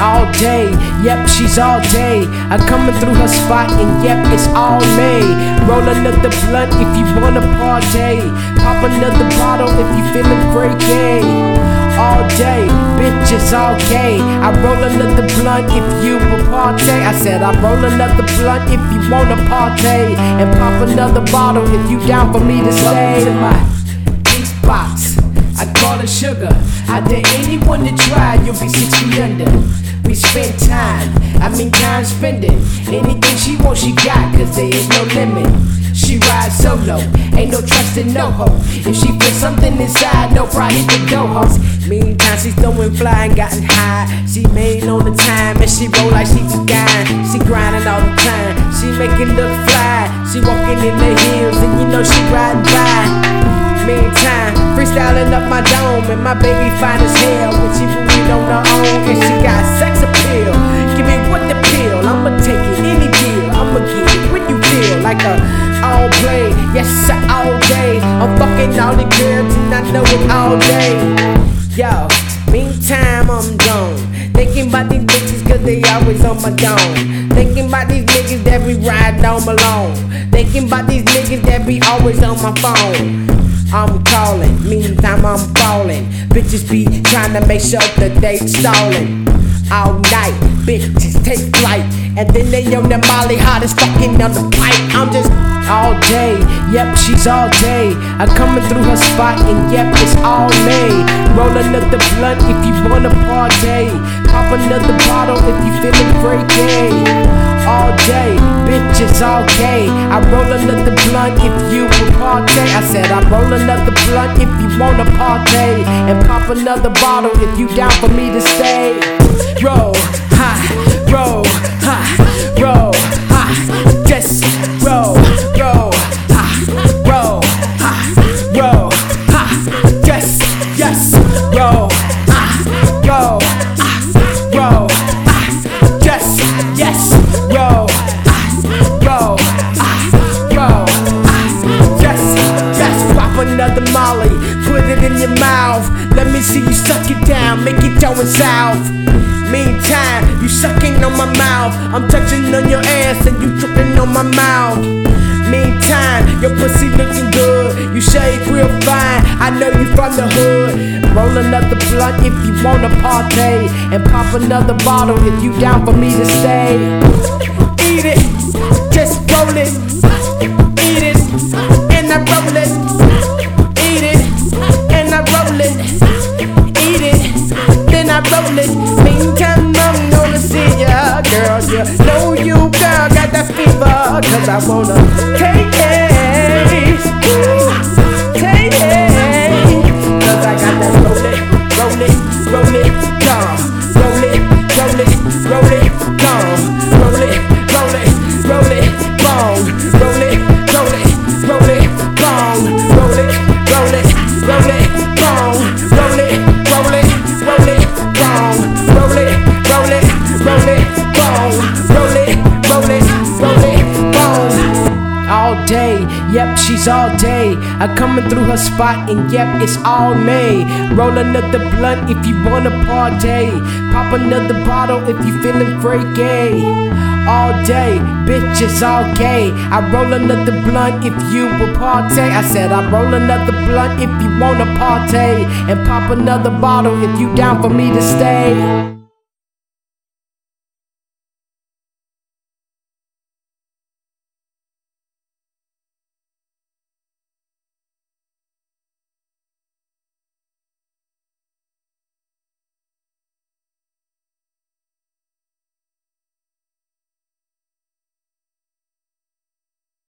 all day. Yep, she's all day. I'm coming through her spot, and yep, it's all me. Roll another blunt if you wanna party. Pop another bottle if you feeling freaky. All day, bitches all gay. I roll another blunt if you will party. I said I roll another blunt if you wanna party, and pop another bottle if you down for me to stay. To my beats box. I call her sugar. I dare anyone to try, you'll be six feet under. We spend time, I mean time spending. Anything she wants, she got, cause there is no limit. She rides solo, ain't no trust in no hoe. If she feels something inside, no pride hit the door hoes. Meantime, she's throwing fly and gotten high. She made on the time and she roll like she the guy. She grinding all the time, she make it look fly. She walking in the hills and you know she riding by. Meantime, freestyling up my dome, and my baby fine as hell when she moving on her own, and she got sex appeal. Give me what the pill, I'ma take it any deal. I'ma get it when you feel like a all play, yes sir, all day. I'm fucking all the girls and I know it all day. Yo, meantime I'm gone. Thinking about these bitches they always on my dome. Thinking about these niggas that be riding on alone. Thinking about these niggas that be always on my phone. I'm calling, meantime I'm falling. Bitches be trying to make sure that they stalling. All night, bitches take flight. And then they on the molly hot as fucking on the pipe. I'm just all day, yep, she's all day. I coming through her spot, and yep, it's all me. Roll another blunt if you wanna party. Pop another bottle if you feeling freaky. All day, bitches all day. I roll another blunt if you will party. I said I roll another blunt if you wanna party. And pop another bottle if you down for me to stay. Roll, ha, roll, ha, roll, ha, just roll, roll, ha, roll, ha, roll, ha, just, yes, roll, ha, roll, ha, roll, ha, just, yes, roll, ha, roll, ha, roll, ha, just, just pop another molly, put it in your mouth. Let me see you suck it down, make it going south. Meantime, you sucking on my mouth. I'm touching on your ass and you tripping on my mouth. Meantime, your pussy looking good. You shave real fine. I know you from the hood. Roll another blunt if you wanna party. And pop another bottle if you down for me to stay. Fever. Cause I wanna take it. Take it. Cause I got that roll it, roll it, roll it, gone. Roll it, roll it, roll it, gone. All day. I coming through her spot, and yep, it's all me. Roll another blunt if you wanna party. Pop another bottle if you feeling freaky. All day, bitches all gay. I roll another blunt if you will party. I said I roll another blunt if you wanna party. And pop another bottle if you down for me to stay.